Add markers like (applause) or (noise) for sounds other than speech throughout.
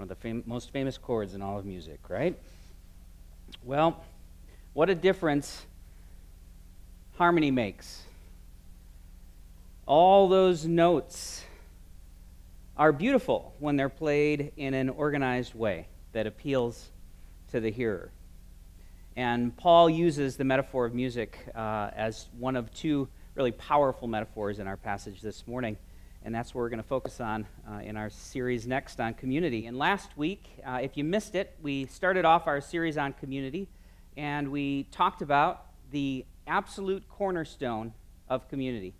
One of the fam- most famous chords in all of music, right? Well, what a difference harmony makes. All those notes are beautiful when they're played in an organized way that appeals to the hearer. And Paul uses the metaphor of music uh, as one of two really powerful metaphors in our passage this morning. And that's what we're going to focus on uh, in our series next on community. And last week, uh, if you missed it, we started off our series on community and we talked about the absolute cornerstone of community.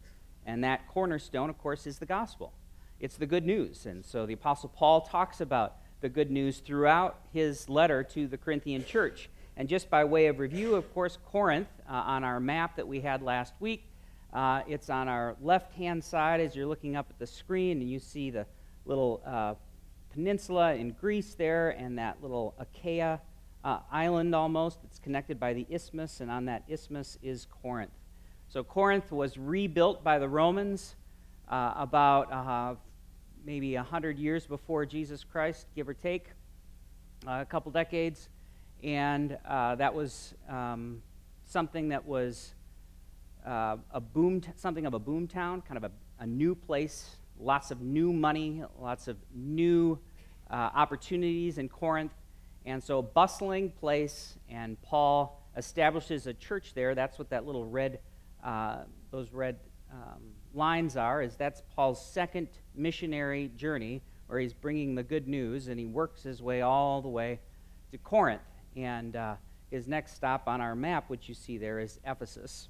And that cornerstone, of course, is the gospel. It's the good news. And so the Apostle Paul talks about the good news throughout his letter to the Corinthian church. And just by way of review, of course, Corinth uh, on our map that we had last week, uh, it's on our left hand side as you're looking up at the screen, and you see the little uh, peninsula in Greece there and that little Achaia uh, island almost. It's connected by the isthmus, and on that isthmus is Corinth. So Corinth was rebuilt by the Romans uh, about uh, maybe 100 years before Jesus Christ, give or take, uh, a couple decades. And that was um, something that was uh, a boom, something of a boom town, kind of a, a, new place, lots of new money, lots of new uh, opportunities in Corinth. And so, a bustling place, and Paul establishes a church there. That's what that little red, uh, those red um, lines are, is that's Paul's second missionary journey where he's bringing the good news and he works his way all the way to Corinth. And uh, his next stop on our map, which you see there, is Ephesus.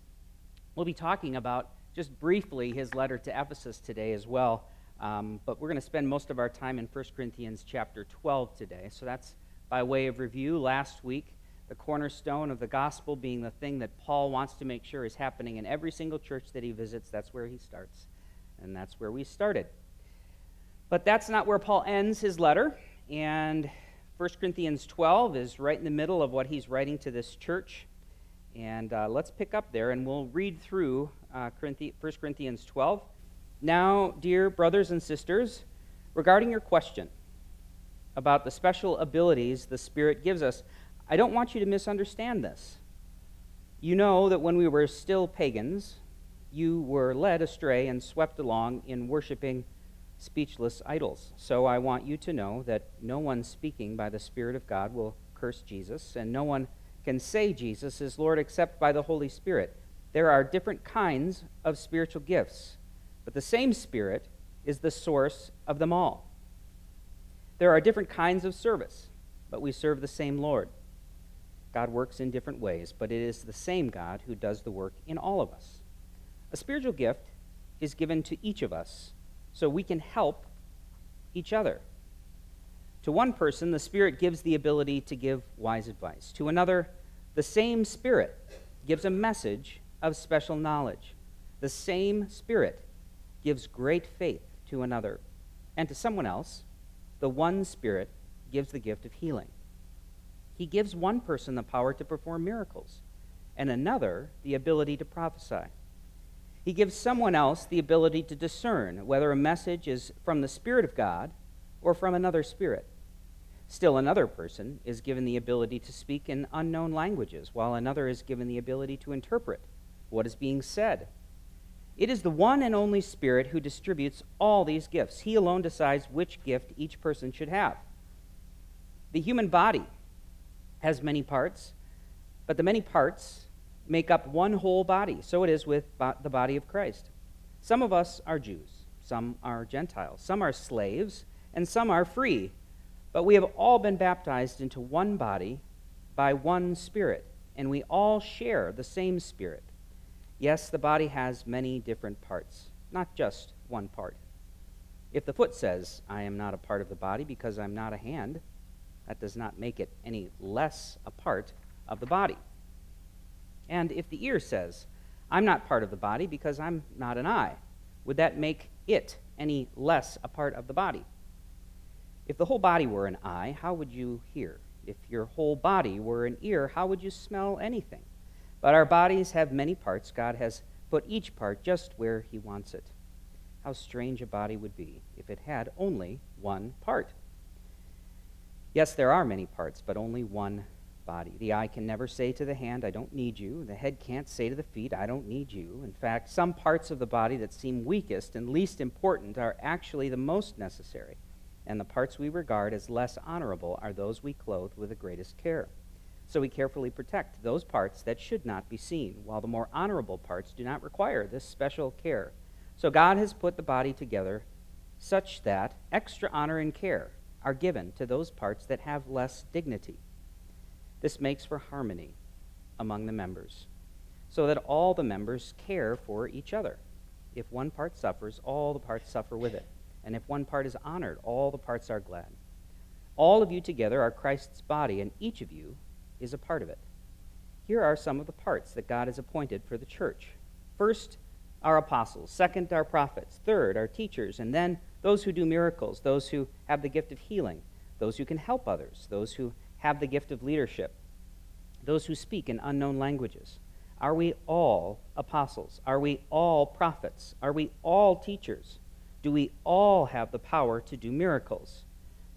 We'll be talking about just briefly his letter to Ephesus today as well. Um, but we're going to spend most of our time in 1 Corinthians chapter 12 today. So that's by way of review. Last week, the cornerstone of the gospel being the thing that Paul wants to make sure is happening in every single church that he visits. That's where he starts. And that's where we started. But that's not where Paul ends his letter. And 1 Corinthians 12 is right in the middle of what he's writing to this church. And uh, let's pick up there and we'll read through uh, 1 Corinthians 12. Now, dear brothers and sisters, regarding your question about the special abilities the Spirit gives us, I don't want you to misunderstand this. You know that when we were still pagans, you were led astray and swept along in worshiping speechless idols. So I want you to know that no one speaking by the Spirit of God will curse Jesus, and no one can say Jesus is Lord except by the Holy Spirit. There are different kinds of spiritual gifts, but the same Spirit is the source of them all. There are different kinds of service, but we serve the same Lord. God works in different ways, but it is the same God who does the work in all of us. A spiritual gift is given to each of us so we can help each other. To one person, the Spirit gives the ability to give wise advice. To another, the same Spirit gives a message of special knowledge. The same Spirit gives great faith to another. And to someone else, the one Spirit gives the gift of healing. He gives one person the power to perform miracles, and another the ability to prophesy. He gives someone else the ability to discern whether a message is from the Spirit of God or from another spirit. Still, another person is given the ability to speak in unknown languages, while another is given the ability to interpret what is being said. It is the one and only Spirit who distributes all these gifts. He alone decides which gift each person should have. The human body has many parts, but the many parts make up one whole body. So it is with the body of Christ. Some of us are Jews, some are Gentiles, some are slaves, and some are free. But we have all been baptized into one body by one Spirit, and we all share the same Spirit. Yes, the body has many different parts, not just one part. If the foot says, I am not a part of the body because I'm not a hand, that does not make it any less a part of the body. And if the ear says, I'm not part of the body because I'm not an eye, would that make it any less a part of the body? If the whole body were an eye, how would you hear? If your whole body were an ear, how would you smell anything? But our bodies have many parts. God has put each part just where He wants it. How strange a body would be if it had only one part. Yes, there are many parts, but only one body. The eye can never say to the hand, I don't need you. The head can't say to the feet, I don't need you. In fact, some parts of the body that seem weakest and least important are actually the most necessary, and the parts we regard as less honorable are those we clothe with the greatest care. So we carefully protect those parts that should not be seen, while the more honorable parts do not require this special care. So God has put the body together such that extra honor and care are given to those parts that have less dignity. This makes for harmony among the members, so that all the members care for each other. If one part suffers, all the parts suffer with it. And if one part is honored, all the parts are glad. All of you together are Christ's body, and each of you is a part of it. Here are some of the parts that God has appointed for the church. First, our apostles. Second, our prophets. Third, our teachers. And then those who do miracles, those who have the gift of healing, those who can help others, those who have the gift of leadership, those who speak in unknown languages. Are we all apostles? Are we all prophets? Are we all teachers? Do we all have the power to do miracles?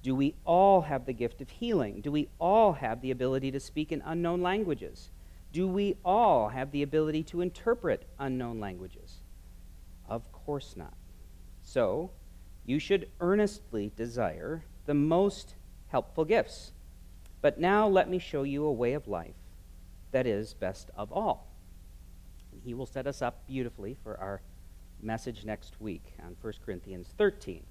Do we all have the gift of healing? Do we all have the ability to speak in unknown languages? Do we all have the ability to interpret unknown languages? Of course not. So, you should earnestly desire the most helpful gifts. But now let me show you a way of life that is best of all. And he will set us up beautifully for our message next week on 1 Corinthians 13.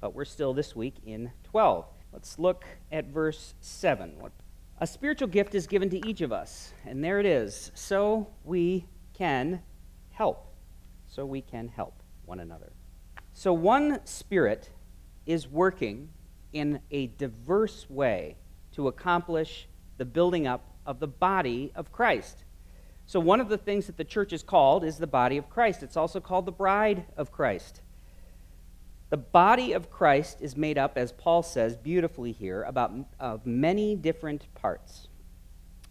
But we're still this week in 12. Let's look at verse 7. A spiritual gift is given to each of us, and there it is. So we can help. So we can help one another. So, one Spirit is working in a diverse way to accomplish the building up of the body of Christ. So, one of the things that the church is called is the body of Christ. It's also called the bride of Christ. The body of Christ is made up, as Paul says beautifully here, about of many different parts.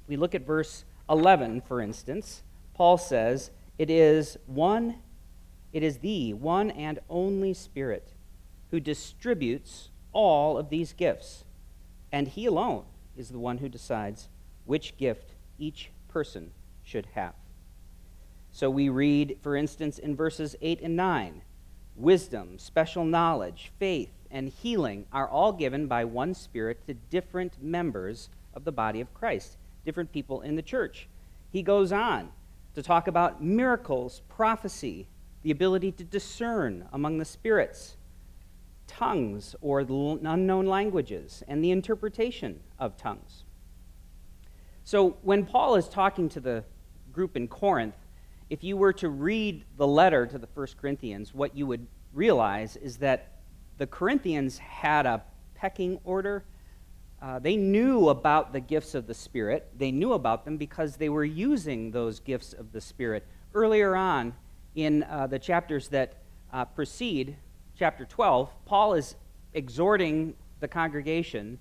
We look at verse 11, for instance. Paul says, It is one it is the one and only Spirit who distributes all of these gifts, and He alone is the one who decides which gift each person should have. So we read, for instance, in verses 8 and 9 wisdom, special knowledge, faith, and healing are all given by one Spirit to different members of the body of Christ, different people in the church. He goes on to talk about miracles, prophecy, the ability to discern among the spirits, tongues or unknown languages, and the interpretation of tongues. So when Paul is talking to the group in Corinth, if you were to read the letter to the First Corinthians, what you would realize is that the Corinthians had a pecking order. Uh, they knew about the gifts of the Spirit. They knew about them because they were using those gifts of the Spirit earlier on in uh, the chapters that uh, precede chapter 12, Paul is exhorting the congregation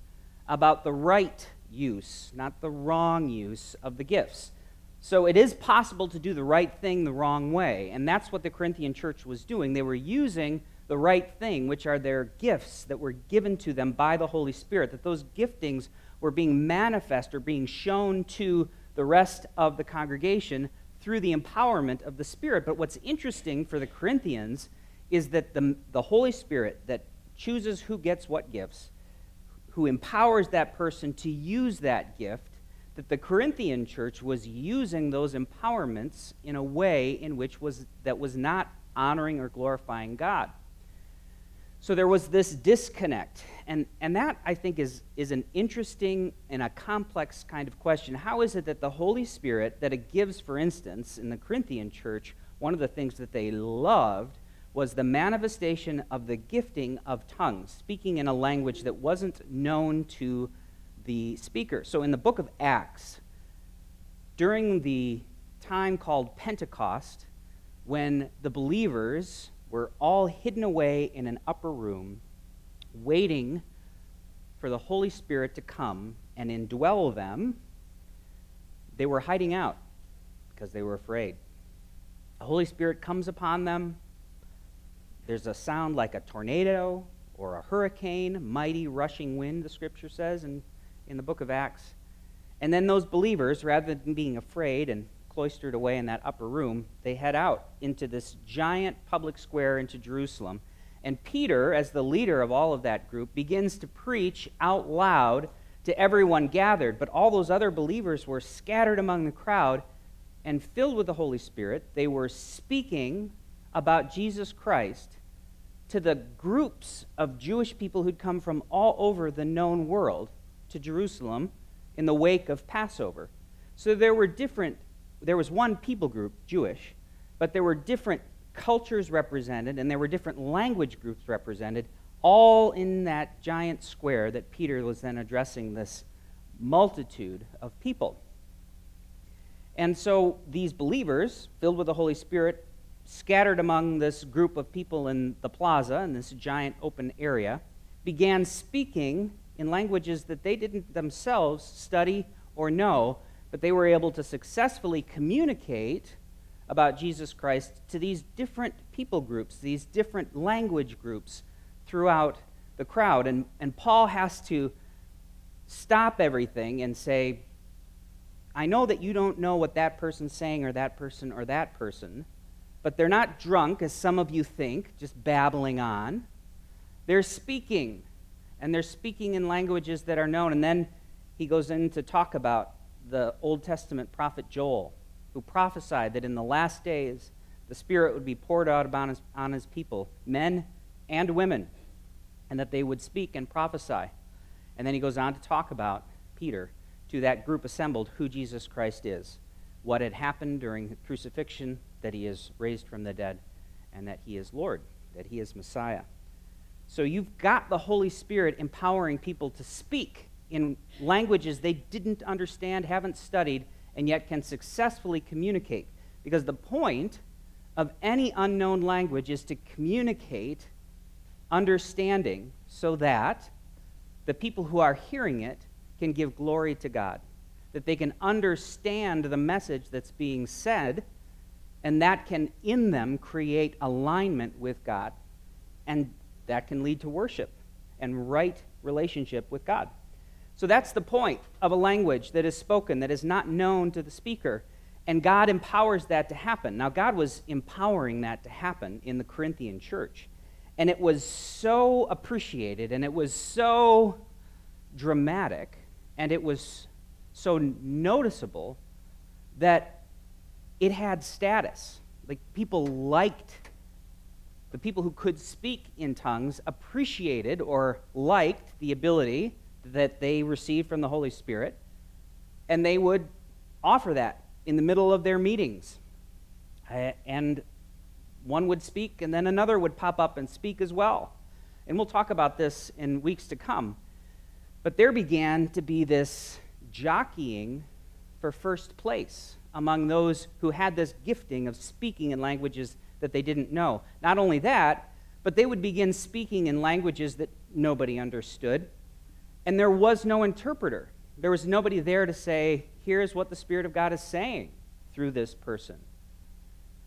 about the right use, not the wrong use of the gifts. So it is possible to do the right thing the wrong way, and that's what the Corinthian church was doing. They were using the right thing, which are their gifts that were given to them by the Holy Spirit, that those giftings were being manifest or being shown to the rest of the congregation through the empowerment of the Spirit. But what's interesting for the Corinthians is that the, the Holy Spirit that chooses who gets what gifts, who empowers that person to use that gift, that the Corinthian church was using those empowerments in a way in which was that was not honoring or glorifying God. So there was this disconnect. And, and that, I think, is, is an interesting and a complex kind of question. How is it that the Holy Spirit, that it gives, for instance, in the Corinthian church, one of the things that they loved was the manifestation of the gifting of tongues, speaking in a language that wasn't known to the speaker. So in the book of Acts, during the time called Pentecost, when the believers were all hidden away in an upper room, waiting for the Holy Spirit to come and indwell them. They were hiding out because they were afraid. The Holy Spirit comes upon them. There's a sound like a tornado or a hurricane, mighty rushing wind, the scripture says in, in the book of Acts. And then those believers, rather than being afraid and cloistered away in that upper room, they head out into this giant public square into Jerusalem. And Peter, as the leader of all of that group, begins to preach out loud to everyone gathered. But all those other believers were scattered among the crowd and filled with the Holy Spirit. They were speaking about Jesus Christ to the groups of Jewish people who'd come from all over the known world to Jerusalem in the wake of Passover. So there were different, there was one people group, Jewish, but there were different cultures represented and there were different language groups represented, all in that giant square that Peter was then addressing this multitude of people. And so these believers, filled with the Holy Spirit, scattered among this group of people in the plaza, in this giant open area, began speaking in languages that they didn't themselves study or know, but they were able to successfully communicate about Jesus Christ to these different people groups, these different language groups throughout the crowd. And, and Paul has to stop everything and say, I know that you don't know what that person's saying or that person or that person, but they're not drunk, as some of you think, just babbling on. They're speaking, and they're speaking in languages that are known. And then he goes in to talk about the Old Testament prophet Joel, who prophesied that in the last days the Spirit would be poured out upon his, on his people, men and women, and that they would speak and prophesy. And then he goes on to talk about Peter to that group assembled who Jesus Christ is, what had happened during the crucifixion, that he is raised from the dead, and that he is Lord, that he is Messiah. So you've got the Holy Spirit empowering people to speak in languages they didn't understand, haven't studied, and yet can successfully communicate. Because the point of any unknown language is to communicate understanding so that the people who are hearing it can give glory to God, that they can understand the message that's being said, and that can in them create alignment with God. And that can lead to worship and right relationship with God. So that's the point of a language that is spoken, that is not known to the speaker. And God empowers that to happen. Now, God was empowering that to happen in the Corinthian church. And it was so appreciated, and it was so dramatic, and it was so noticeable that it had status. Like, people liked the people who could speak in tongues appreciated or liked the ability that they received from the Holy Spirit, and they would offer that in the middle of their meetings. And one would speak, and then another would pop up and speak as well. And we'll talk about this in weeks to come. But there began to be this jockeying for first place among those who had this gifting of speaking in languages that they didn't know. Not only that, but they would begin speaking in languages that nobody understood. And there was no interpreter. There was nobody there to say, here's what the Spirit of God is saying through this person.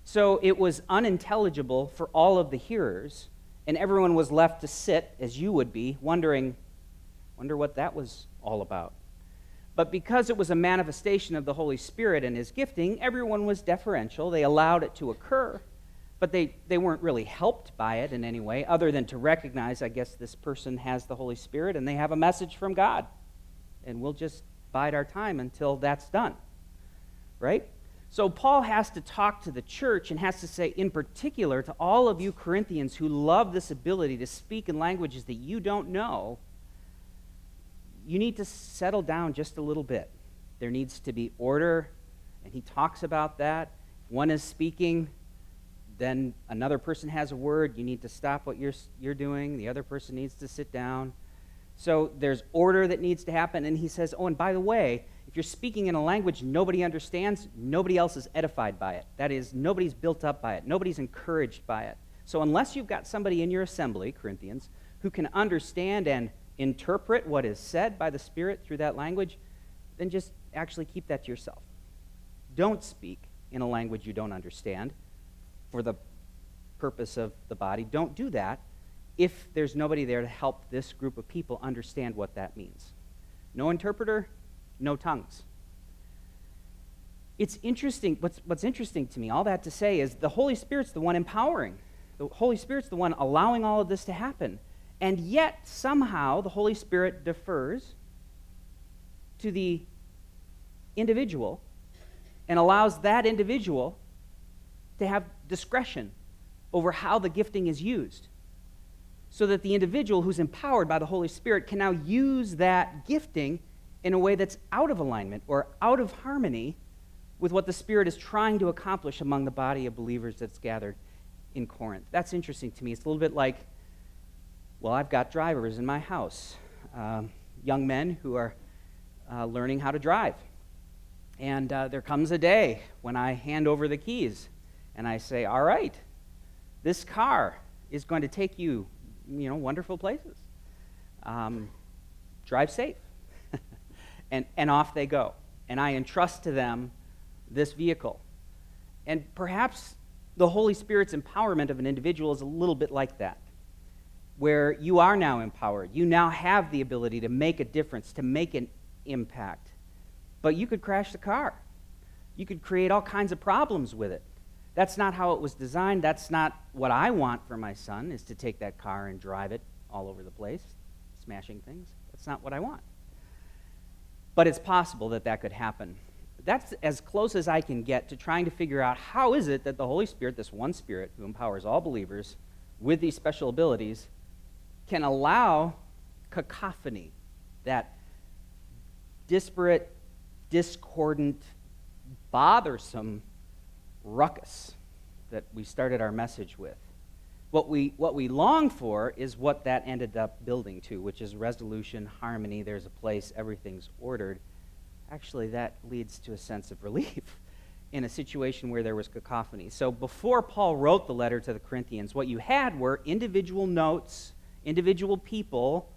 So it was unintelligible for all of the hearers, and everyone was left to sit, as you would be, wondering, wonder what that was all about. But because it was a manifestation of the Holy Spirit and his gifting, everyone was deferential. They allowed it to occur but they, they weren't really helped by it in any way, other than to recognize, I guess, this person has the Holy Spirit and they have a message from God. And we'll just bide our time until that's done. Right? So Paul has to talk to the church and has to say, in particular, to all of you Corinthians who love this ability to speak in languages that you don't know, you need to settle down just a little bit. There needs to be order, and he talks about that. One is speaking then another person has a word, you need to stop what you're, you're doing. The other person needs to sit down. So there's order that needs to happen. And he says, Oh, and by the way, if you're speaking in a language nobody understands, nobody else is edified by it. That is, nobody's built up by it, nobody's encouraged by it. So unless you've got somebody in your assembly, Corinthians, who can understand and interpret what is said by the Spirit through that language, then just actually keep that to yourself. Don't speak in a language you don't understand for the purpose of the body. Don't do that. if there's nobody there to help this group of people understand what that means. No interpreter, no tongues. It's interesting, what's, what's interesting to me, all that to say, is the Holy Spirit's the one empowering. The Holy Spirit's the one allowing all of this to happen. And yet, somehow, the Holy Spirit defers to the individual and allows that individual to have discretion over how the gifting is used. So that the individual who's empowered by the Holy Spirit can now use that gifting in a way that's out of alignment or out of harmony with what the Spirit is trying to accomplish among the body of believers that's gathered in Corinth. That's interesting to me. It's a little bit like, well, I've got drivers in my house, um, young men who are uh, learning how to drive. And uh, there comes a day when I hand over the keys and I say, All right, this car is going to take you, you know, wonderful places. Um, drive safe. (laughs) and, and off they go. And I entrust to them this vehicle. And perhaps the Holy Spirit's empowerment of an individual is a little bit like that, where you are now empowered. You now have the ability to make a difference, to make an impact. But you could crash the car. You could create all kinds of problems with it. That's not how it was designed. That's not what I want for my son, is to take that car and drive it all over the place, smashing things. That's not what I want. But it's possible that that could happen. That's as close as I can get to trying to figure out how is it that the Holy Spirit, this one Spirit who empowers all believers with these special abilities, can allow cacophony, that disparate, discordant, bothersome ruckus that we started our message with. What we, what we long for is what that ended up building to, which is resolution, harmony, there's a place, everything's ordered. Actually, that leads to a sense of relief (laughs) in a situation where there was cacophony. So before Paul wrote the letter to the Corinthians, what you had were individual notes, individual people,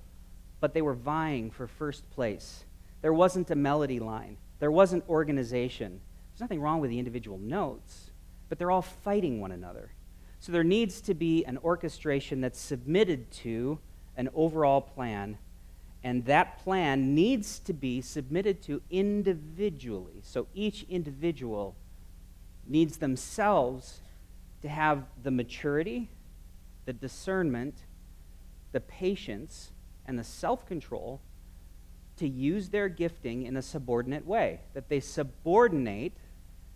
but they were vying for first place. There wasn't a melody line, there wasn't organization. There's nothing wrong with the individual notes, but they're all fighting one another. So there needs to be an orchestration that's submitted to an overall plan, and that plan needs to be submitted to individually. So each individual needs themselves to have the maturity, the discernment, the patience, and the self control to use their gifting in a subordinate way, that they subordinate,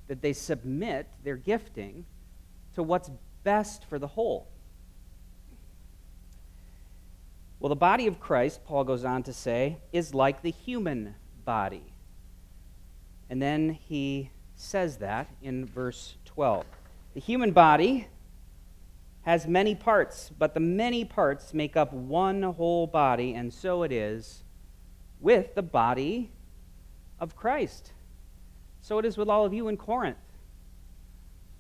that they submit their gifting to what's best for the whole. Well, the body of Christ, Paul goes on to say, is like the human body. And then he says that in verse 12. The human body has many parts, but the many parts make up one whole body, and so it is with the body of Christ. So it is with all of you in Corinth.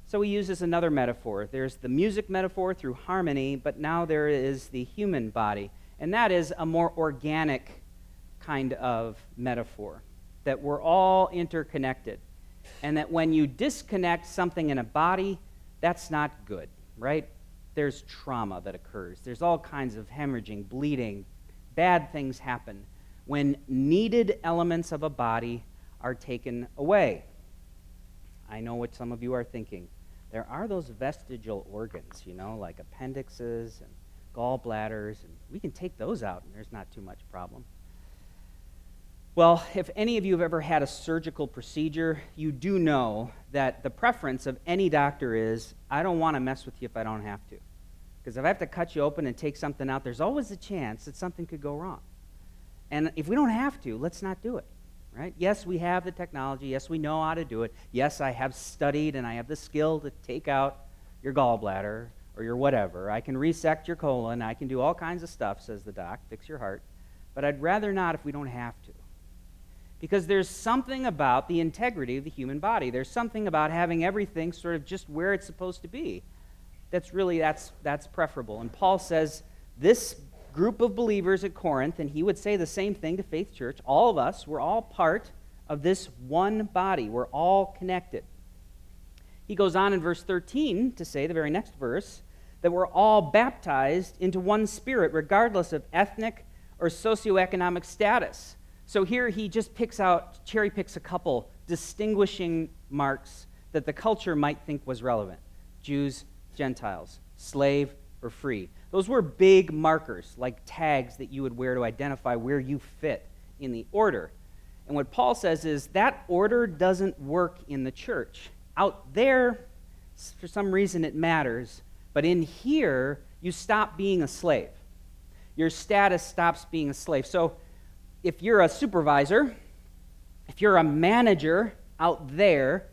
So he uses another metaphor. There's the music metaphor through harmony, but now there is the human body. And that is a more organic kind of metaphor that we're all interconnected. And that when you disconnect something in a body, that's not good, right? There's trauma that occurs. There's all kinds of hemorrhaging, bleeding, bad things happen when needed elements of a body are taken away. I know what some of you are thinking. There are those vestigial organs, you know, like appendixes and gallbladders, and we can take those out, and there's not too much problem. Well, if any of you have ever had a surgical procedure, you do know that the preference of any doctor is I don't want to mess with you if I don't have to. Because if I have to cut you open and take something out, there's always a chance that something could go wrong. And if we don't have to, let's not do it. Right? Yes, we have the technology. Yes, we know how to do it. Yes, I have studied and I have the skill to take out your gallbladder or your whatever. I can resect your colon. I can do all kinds of stuff, says the doc, fix your heart. But I'd rather not if we don't have to. Because there's something about the integrity of the human body. There's something about having everything sort of just where it's supposed to be. That's really that's that's preferable. And Paul says this group of believers at Corinth, and he would say the same thing to Faith Church. All of us, we're all part of this one body, we're all connected. He goes on in verse 13 to say, the very next verse, that we're all baptized into one spirit, regardless of ethnic or socioeconomic status. So here he just picks out, cherry picks a couple distinguishing marks that the culture might think was relevant Jews, Gentiles, slave, free. Those were big markers, like tags that you would wear to identify where you fit in the order. And what Paul says is that order doesn't work in the church. Out there, for some reason, it matters. But in here, you stop being a slave. Your status stops being a slave. So if you're a supervisor, if you're a manager out there,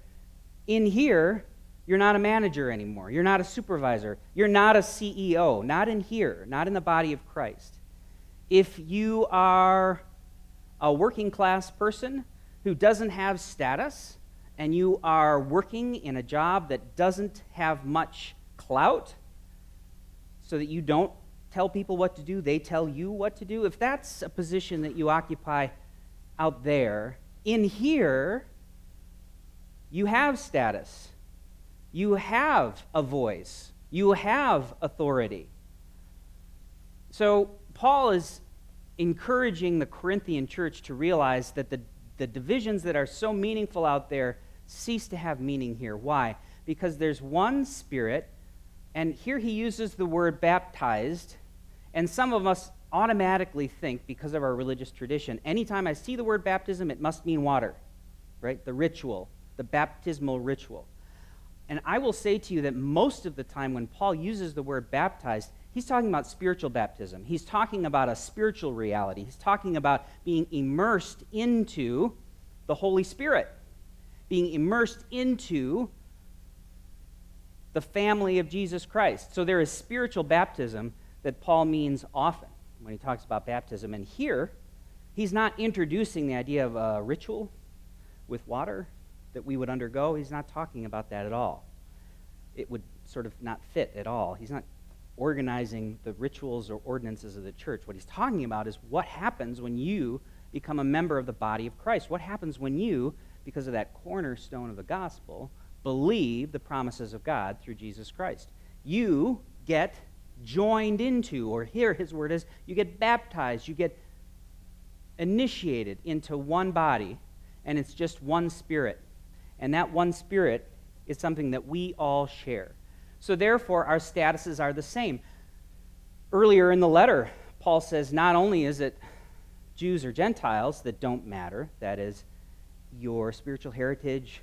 in here, you're not a manager anymore. You're not a supervisor. You're not a CEO. Not in here, not in the body of Christ. If you are a working class person who doesn't have status and you are working in a job that doesn't have much clout so that you don't tell people what to do, they tell you what to do, if that's a position that you occupy out there, in here, you have status. You have a voice. You have authority. So, Paul is encouraging the Corinthian church to realize that the, the divisions that are so meaningful out there cease to have meaning here. Why? Because there's one Spirit, and here he uses the word baptized, and some of us automatically think, because of our religious tradition, anytime I see the word baptism, it must mean water, right? The ritual, the baptismal ritual. And I will say to you that most of the time when Paul uses the word baptized, he's talking about spiritual baptism. He's talking about a spiritual reality. He's talking about being immersed into the Holy Spirit, being immersed into the family of Jesus Christ. So there is spiritual baptism that Paul means often when he talks about baptism. And here, he's not introducing the idea of a ritual with water that we would undergo. He's not talking about that at all. It would sort of not fit at all. He's not organizing the rituals or ordinances of the church. What he's talking about is what happens when you become a member of the body of Christ. What happens when you, because of that cornerstone of the gospel, believe the promises of God through Jesus Christ. You get joined into, or here his word is, you get baptized, you get initiated into one body, and it's just one spirit. And that one spirit is something that we all share. So, therefore, our statuses are the same. Earlier in the letter, Paul says not only is it Jews or Gentiles that don't matter, that is, your spiritual heritage,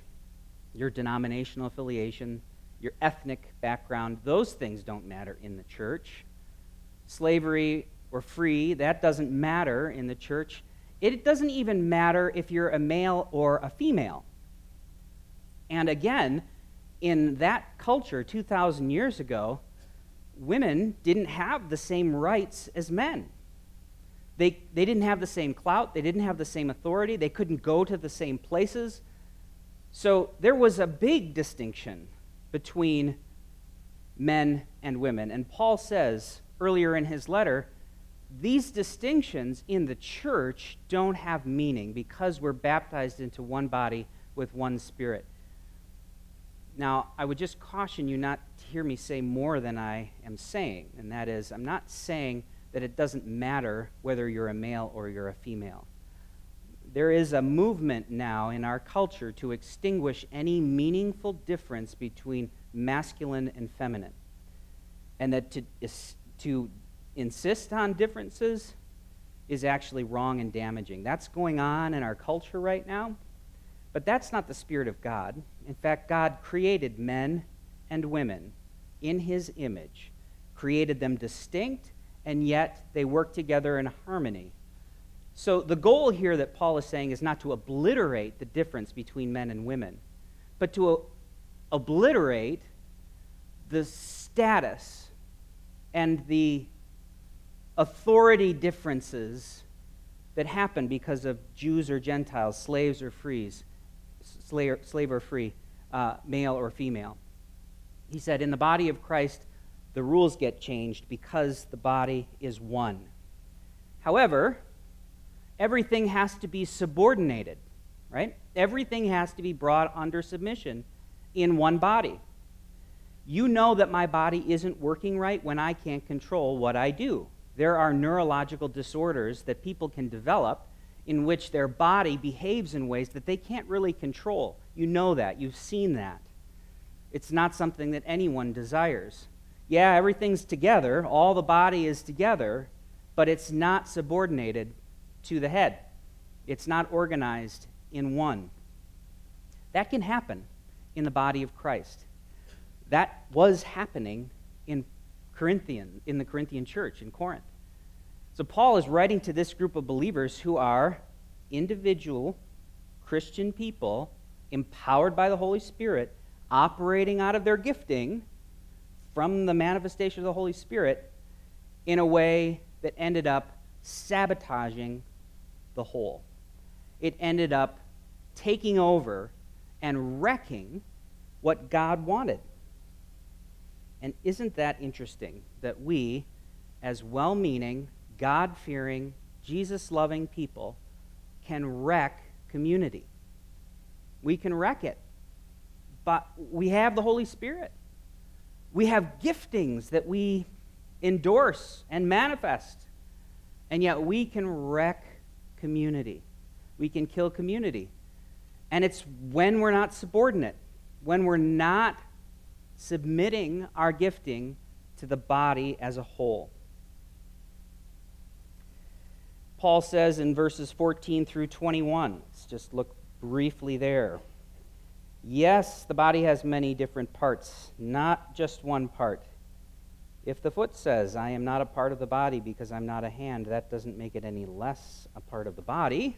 your denominational affiliation, your ethnic background, those things don't matter in the church. Slavery or free, that doesn't matter in the church. It doesn't even matter if you're a male or a female. And again, in that culture 2,000 years ago, women didn't have the same rights as men. They, they didn't have the same clout, they didn't have the same authority, they couldn't go to the same places. So there was a big distinction between men and women. And Paul says earlier in his letter, these distinctions in the church don't have meaning because we're baptized into one body with one spirit. Now, I would just caution you not to hear me say more than I am saying, and that is, I'm not saying that it doesn't matter whether you're a male or you're a female there is a movement now in our culture to extinguish any meaningful difference between masculine and feminine. And that to, to insist on differences is actually wrong and damaging. That's going on in our culture right now, but that's not the Spirit of God. In fact, God created men and women in His image, created them distinct, and yet they work together in harmony. So the goal here that Paul is saying is not to obliterate the difference between men and women, but to obliterate the status and the authority differences that happen because of Jews or Gentiles, slaves or frees, slave, or free, uh, male or female. He said, in the body of Christ, the rules get changed because the body is one. However, everything has to be subordinated, right? Everything has to be brought under submission in one body. You know that my body isn't working right when I can't control what I do. There are neurological disorders that people can develop in which their body behaves in ways that they can't really control. You know that. You've seen that. It's not something that anyone desires. Yeah, everything's together, all the body is together, but it's not subordinated to the head. It's not organized in one. That can happen in the body of Christ. That was happening in Corinthian in the Corinthian church in Corinth. So Paul is writing to this group of believers who are individual Christian people empowered by the Holy Spirit operating out of their gifting from the manifestation of the Holy Spirit in a way that ended up sabotaging the whole. It ended up taking over and wrecking what God wanted. And isn't that interesting that we, as well meaning, God fearing, Jesus loving people, can wreck community? We can wreck it. But we have the Holy Spirit. We have giftings that we endorse and manifest. And yet we can wreck community. We can kill community. And it's when we're not subordinate, when we're not submitting our gifting to the body as a whole. Paul says in verses 14 through 21, let's just look briefly there. Yes, the body has many different parts, not just one part. If the foot says, I am not a part of the body because I'm not a hand, that doesn't make it any less a part of the body.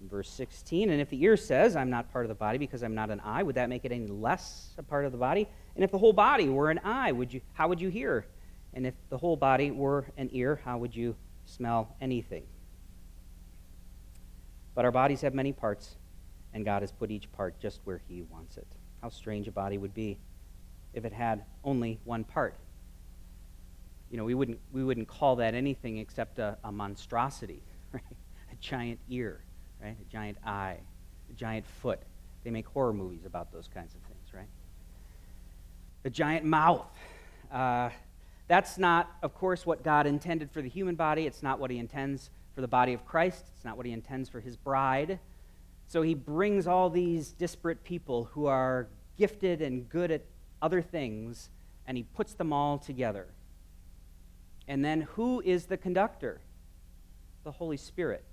Verse 16, and if the ear says, I'm not part of the body because I'm not an eye, would that make it any less a part of the body? And if the whole body were an eye, would you, how would you hear? And if the whole body were an ear, how would you smell anything? But our bodies have many parts, and God has put each part just where He wants it. How strange a body would be if it had only one part. You know, we wouldn't, we wouldn't call that anything except a, a monstrosity, (laughs) right? A giant ear right? A giant eye, a giant foot. They make horror movies about those kinds of things, right? A giant mouth. Uh, that's not, of course, what God intended for the human body. It's not what He intends for the body of Christ. It's not what He intends for His bride. So He brings all these disparate people who are gifted and good at other things, and He puts them all together. And then who is the conductor? The Holy Spirit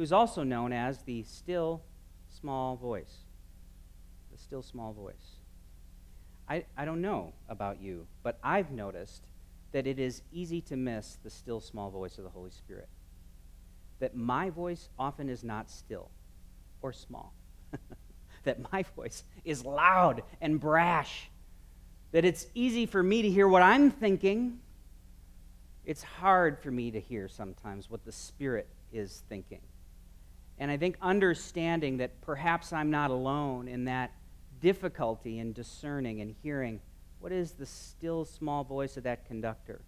who's also known as the still small voice. The still small voice. I, I don't know about you, but I've noticed that it is easy to miss the still small voice of the Holy Spirit. That my voice often is not still or small. (laughs) that my voice is loud and brash. That it's easy for me to hear what I'm thinking. It's hard for me to hear sometimes what the Spirit is thinking. And I think understanding that perhaps I'm not alone in that difficulty in discerning and hearing what is the still small voice of that conductor,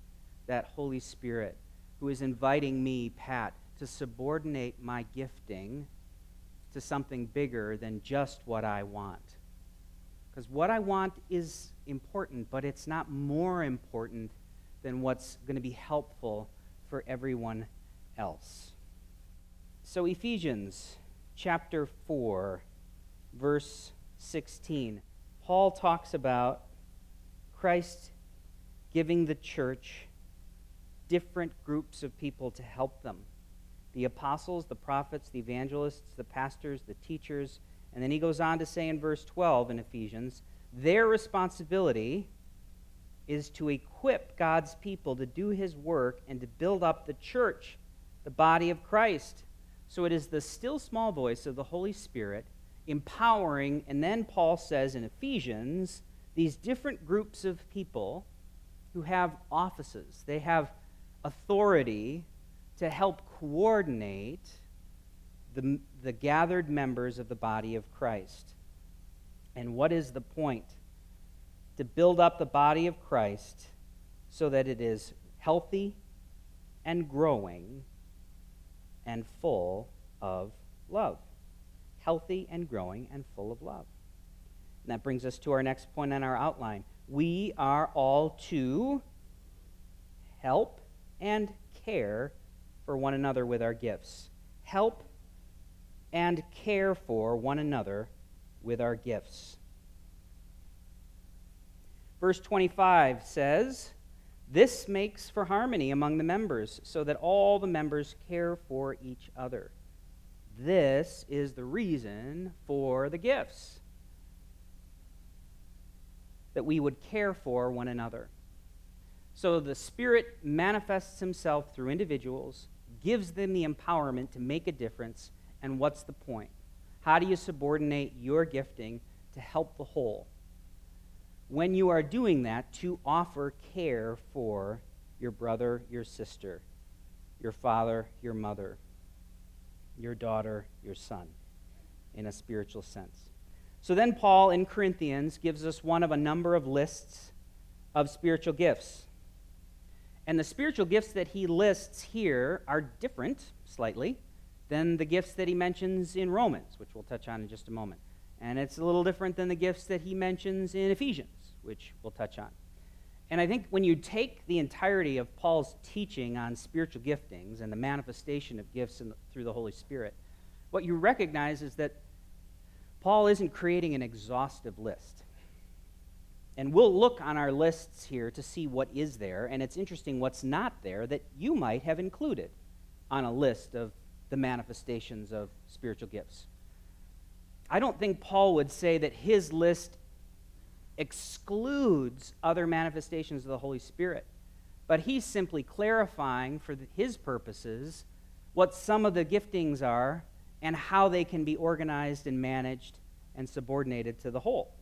that Holy Spirit, who is inviting me, Pat, to subordinate my gifting to something bigger than just what I want. Because what I want is important, but it's not more important than what's going to be helpful for everyone else. So, Ephesians chapter 4, verse 16, Paul talks about Christ giving the church different groups of people to help them the apostles, the prophets, the evangelists, the pastors, the teachers. And then he goes on to say in verse 12 in Ephesians, their responsibility is to equip God's people to do his work and to build up the church, the body of Christ. So it is the still small voice of the Holy Spirit empowering, and then Paul says in Ephesians, these different groups of people who have offices. They have authority to help coordinate the, the gathered members of the body of Christ. And what is the point? To build up the body of Christ so that it is healthy and growing and full of love. Healthy and growing and full of love. And that brings us to our next point on our outline. We are all to help and care for one another with our gifts. Help and care for one another with our gifts. Verse 25 says, This makes for harmony among the members, so that all the members care for each other. This is the reason for the gifts that we would care for one another. So the Spirit manifests Himself through individuals, gives them the empowerment to make a difference, and what's the point? How do you subordinate your gifting to help the whole? When you are doing that, to offer care for your brother, your sister, your father, your mother, your daughter, your son, in a spiritual sense. So then, Paul in Corinthians gives us one of a number of lists of spiritual gifts. And the spiritual gifts that he lists here are different, slightly, than the gifts that he mentions in Romans, which we'll touch on in just a moment. And it's a little different than the gifts that he mentions in Ephesians, which we'll touch on. And I think when you take the entirety of Paul's teaching on spiritual giftings and the manifestation of gifts the, through the Holy Spirit, what you recognize is that Paul isn't creating an exhaustive list. And we'll look on our lists here to see what is there, and it's interesting what's not there that you might have included on a list of the manifestations of spiritual gifts. I don't think Paul would say that his list excludes other manifestations of the Holy Spirit, but he's simply clarifying for his purposes what some of the giftings are and how they can be organized and managed and subordinated to the whole.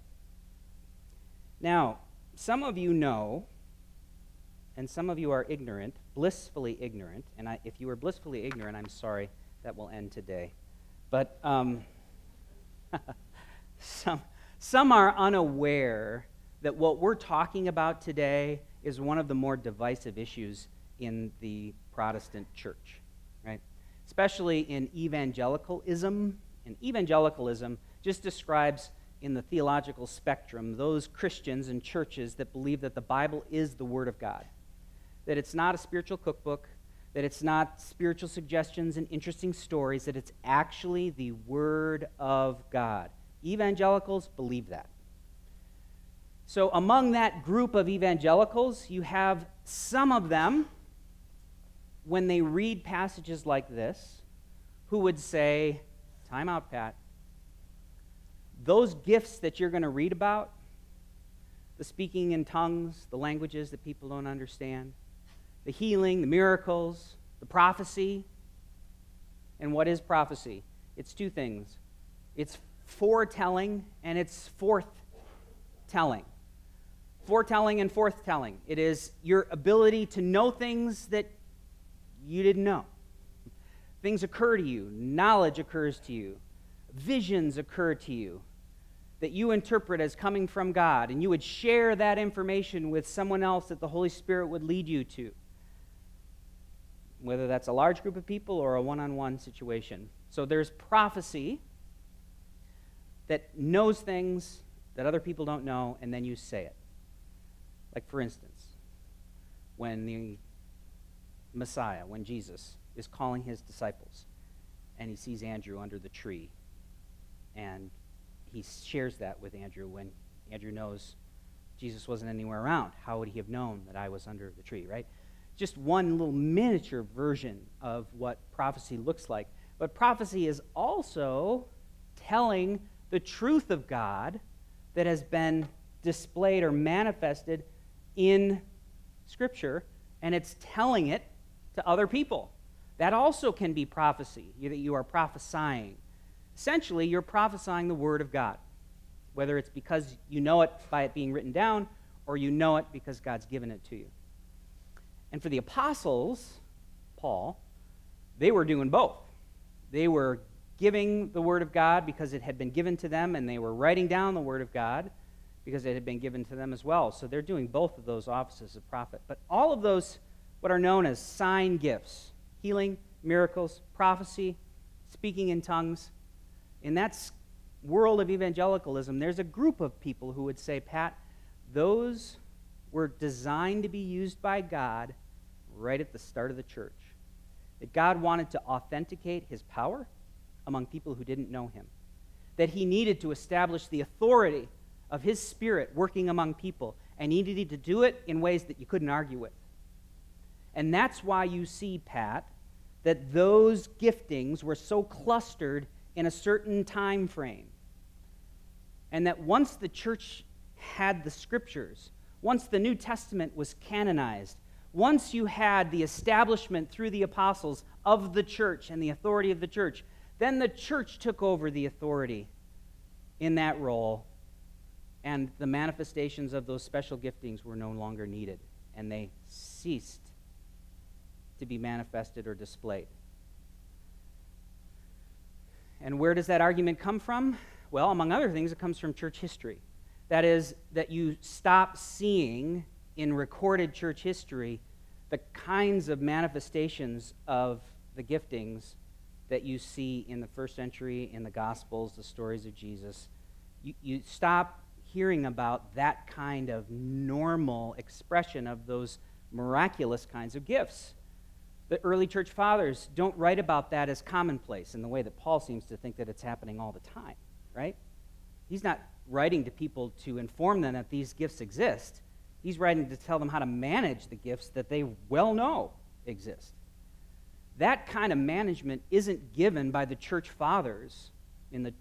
Now, some of you know, and some of you are ignorant, blissfully ignorant, and I, if you are blissfully ignorant, I'm sorry, that will end today. But um, (laughs) some, some are unaware that what we're talking about today is one of the more divisive issues in the Protestant church, right? Especially in evangelicalism. And evangelicalism just describes in the theological spectrum those Christians and churches that believe that the Bible is the Word of God, that it's not a spiritual cookbook, that it's not spiritual suggestions and interesting stories, that it's actually the Word of God. Evangelicals believe that. So, among that group of evangelicals, you have some of them, when they read passages like this, who would say, Time out, Pat those gifts that you're going to read about, the speaking in tongues, the languages that people don't understand, the healing, the miracles, the prophecy. And what is prophecy? It's two things it's foretelling and it's forthtelling. Foretelling and forthtelling. It is your ability to know things that you didn't know. Things occur to you, knowledge occurs to you, visions occur to you, that you interpret as coming from God, and you would share that information with someone else that the Holy Spirit would lead you to. Whether that's a large group of people or a one on one situation. So there's prophecy that knows things that other people don't know, and then you say it. Like, for instance, when the Messiah, when Jesus is calling his disciples, and he sees Andrew under the tree, and he shares that with Andrew when Andrew knows Jesus wasn't anywhere around. How would he have known that I was under the tree, right? Just one little miniature version of what prophecy looks like. But prophecy is also telling the truth of God that has been displayed or manifested in Scripture, and it's telling it to other people. That also can be prophecy, that you are prophesying essentially you're prophesying the Word of God, whether it's because you know it by it being written down or you know it because God's given it to you. And for the apostles, Paul, they were doing both. They were giving the Word of God because it had been given to them, and they were writing down the Word of God because it had been given to them as well. So they're doing both of those offices of prophet. But all of those, what are known as sign gifts healing, miracles, prophecy, speaking in tongues in that world of evangelicalism, there's a group of people who would say, Pat, those were designed to be used by God right at the start of the church. That God wanted to authenticate his power among people who didn't know him. That he needed to establish the authority of his spirit working among people, and he needed to do it in ways that you couldn't argue with. And that's why you see, Pat, that those giftings were so clustered in a certain time frame. And that once the church had the scriptures, once the New Testament was canonized, once you had the establishment through the apostles of the church and the authority of the church, then the church took over the authority in that role, and the manifestations of those special giftings were no longer needed, and they ceased to be manifested or displayed. And where does that argument come from? Well, among other things, it comes from church history. That is, that you stop seeing in recorded church history the kinds of manifestations of the giftings that you see in the first century, in the Gospels, the stories of Jesus. You, you stop hearing about that kind of normal expression of those miraculous kinds of gifts. The early church fathers don't write about that as commonplace in the way that Paul seems to think that it's happening all the time, right? He's not writing to people to inform them that these gifts exist. He's writing to tell them how to manage the gifts that they well know exist. That kind of management isn't given by the church fathers in the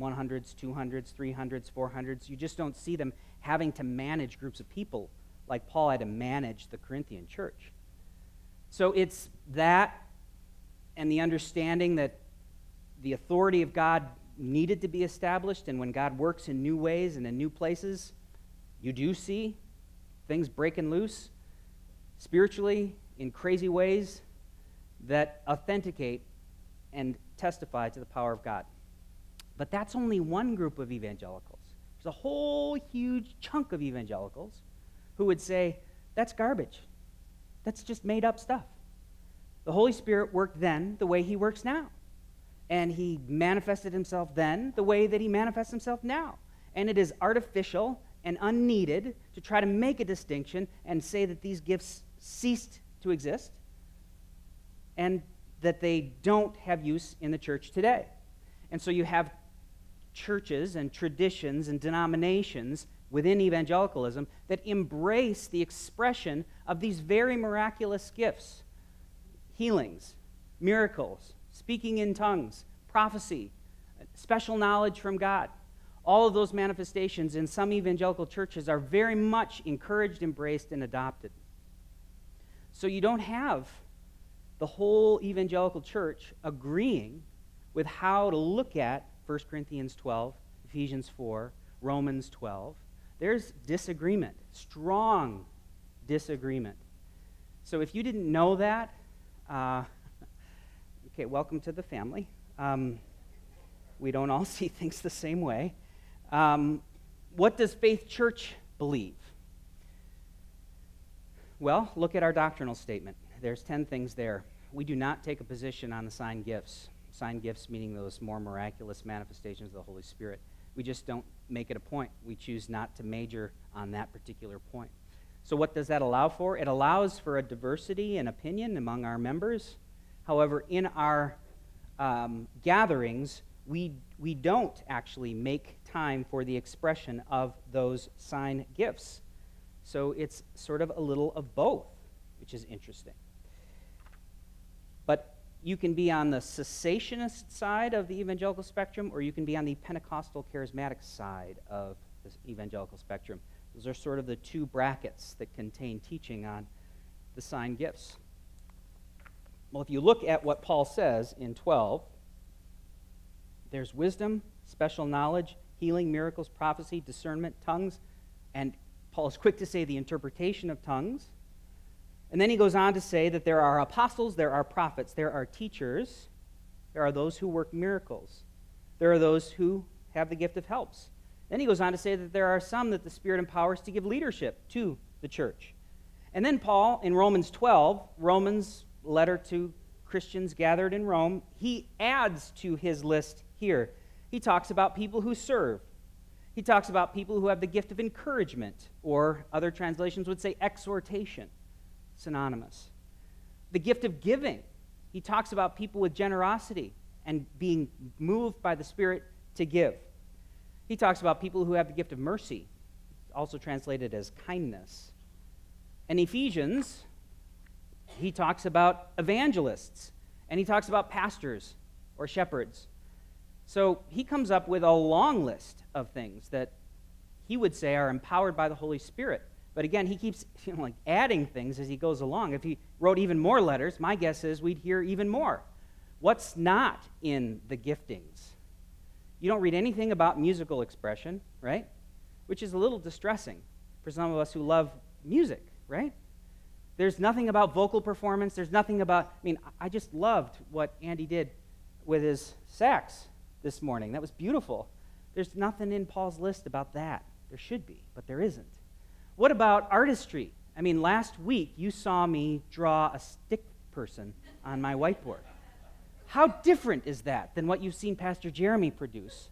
100s, 200s, 300s, 400s. You just don't see them having to manage groups of people like Paul had to manage the Corinthian church. So it's that and the understanding that the authority of God needed to be established, and when God works in new ways and in new places, you do see things breaking loose spiritually in crazy ways that authenticate and testify to the power of God. But that's only one group of evangelicals. There's a whole huge chunk of evangelicals who would say, that's garbage. That's just made up stuff. The Holy Spirit worked then the way he works now. And he manifested himself then the way that he manifests himself now. And it is artificial and unneeded to try to make a distinction and say that these gifts ceased to exist and that they don't have use in the church today. And so you have churches and traditions and denominations within evangelicalism that embrace the expression of these very miraculous gifts healings, miracles, speaking in tongues, prophecy, special knowledge from God. All of those manifestations in some evangelical churches are very much encouraged, embraced, and adopted. So you don't have the whole evangelical church agreeing with how to look at 1 Corinthians 12, Ephesians 4, Romans 12, there's disagreement, strong disagreement. So if you didn't know that, uh, (laughs) okay, welcome to the family. Um, we don't all (laughs) see things the same way. Um, what does Faith Church believe? Well, look at our doctrinal statement. There's 10 things there. We do not take a position on the sign gifts. Sign gifts meaning those more miraculous manifestations of the Holy Spirit. We just don't make it a point. We choose not to major on that particular point. So, what does that allow for? It allows for a diversity in opinion among our members. However, in our um, gatherings, we, we don't actually make time for the expression of those sign gifts. So, it's sort of a little of both, which is interesting. You can be on the cessationist side of the evangelical spectrum, or you can be on the Pentecostal charismatic side of the evangelical spectrum. Those are sort of the two brackets that contain teaching on the sign gifts. Well, if you look at what Paul says in 12, there's wisdom, special knowledge, healing, miracles, prophecy, discernment, tongues, and Paul is quick to say the interpretation of tongues. And then he goes on to say that there are apostles, there are prophets, there are teachers, there are those who work miracles, there are those who have the gift of helps. Then he goes on to say that there are some that the Spirit empowers to give leadership to the church. And then Paul, in Romans 12, Romans letter to Christians gathered in Rome, he adds to his list here. he talks about people who serve. He talks about people who have the gift of encouragement, or other translations would say exhortation, synonymous. The gift of giving. He talks about people with generosity and being moved by the Spirit to give. He talks about people who have the gift of mercy, also translated as kindness. In Ephesians, he talks about evangelists, and he talks about pastors or shepherds. So he comes up with a long list of things that he would say are empowered by the Holy Spirit. But again, he keeps (laughs) you know, like adding things as he goes along. If he wrote even more letters, my guess is we'd hear even more. What's not in the giftings? You don't read anything about musical expression, right? Which is a little distressing for some of us who love music, right? There's nothing about vocal performance. There's nothing about, I mean, I just loved what Andy did with his sax this morning. That was beautiful. There's nothing in Paul's list about that. There should be, but there isn't. What about artistry? I mean, last week you saw me draw a stick person on my whiteboard. How different is that than what you've seen Pastor Jeremy produce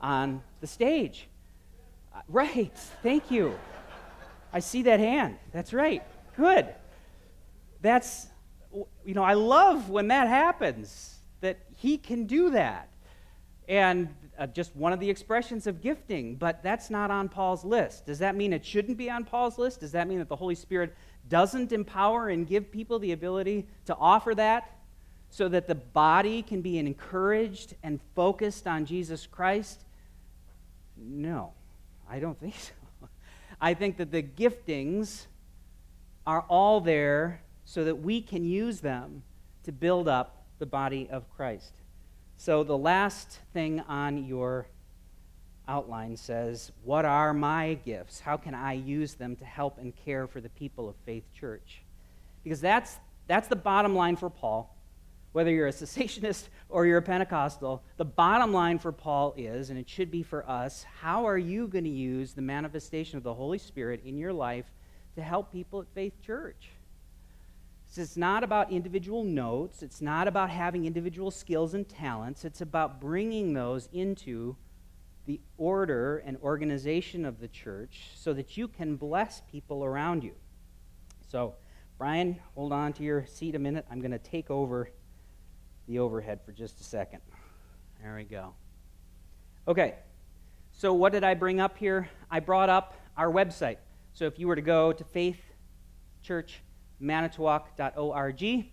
on the stage? Uh, right, thank you. I see that hand. That's right. Good. That's, you know, I love when that happens, that he can do that. And uh, just one of the expressions of gifting, but that's not on Paul's list. Does that mean it shouldn't be on Paul's list? Does that mean that the Holy Spirit doesn't empower and give people the ability to offer that? so that the body can be encouraged and focused on Jesus Christ? No, I don't think so. (laughs) I think that the giftings are all there so that we can use them to build up the body of Christ. So the last thing on your outline says, What are my gifts? How can I use them to help and care for the people of Faith Church? Because that's, that's the bottom line for Paul whether you're a cessationist or you're a Pentecostal, the bottom line for Paul is, and it should be for us, how are you going to use the manifestation of the Holy Spirit in your life to help people at Faith Church? It's not about individual notes, it's not about having individual skills and talents, it's about bringing those into the order and organization of the church so that you can bless people around you. So, Brian, hold on to your seat a minute. I'm going to take over the overhead for just a second. There we go. Okay, so what did I bring up here? I brought up our website. So if you were to go to faithchurchmanitowoc.org,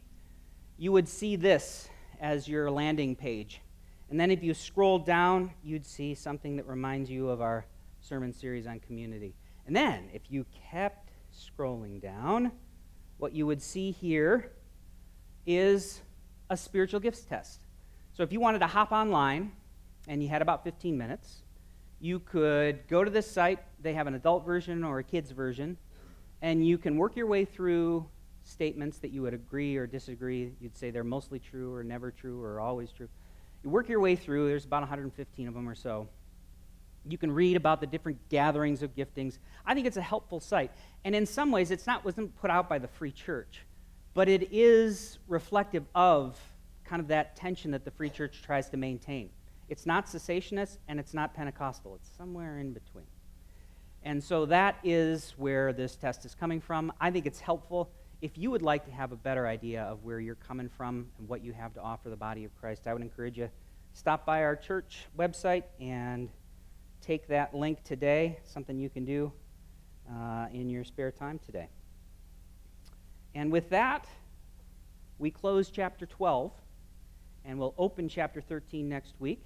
you would see this as your landing page. And then if you scroll down, you'd see something that reminds you of our sermon series on community. And then if you kept scrolling down, what you would see here is a spiritual gifts test. So if you wanted to hop online and you had about 15 minutes, you could go to this site. They have an adult version or a kids version, and you can work your way through statements that you would agree or disagree. You'd say they're mostly true or never true or always true. You work your way through, there's about 115 of them or so. You can read about the different gatherings of giftings. I think it's a helpful site. And in some ways, it's not wasn't put out by the Free Church but it is reflective of kind of that tension that the Free Church tries to maintain. It's not cessationist and it's not Pentecostal, it's somewhere in between. And so that is where this test is coming from. I think it's helpful. If you would like to have a better idea of where you're coming from and what you have to offer the body of Christ, I would encourage you stop by our church website and take that link today, something you can do uh, in your spare time today. And with that, we close chapter 12, and we'll open chapter 13 next week.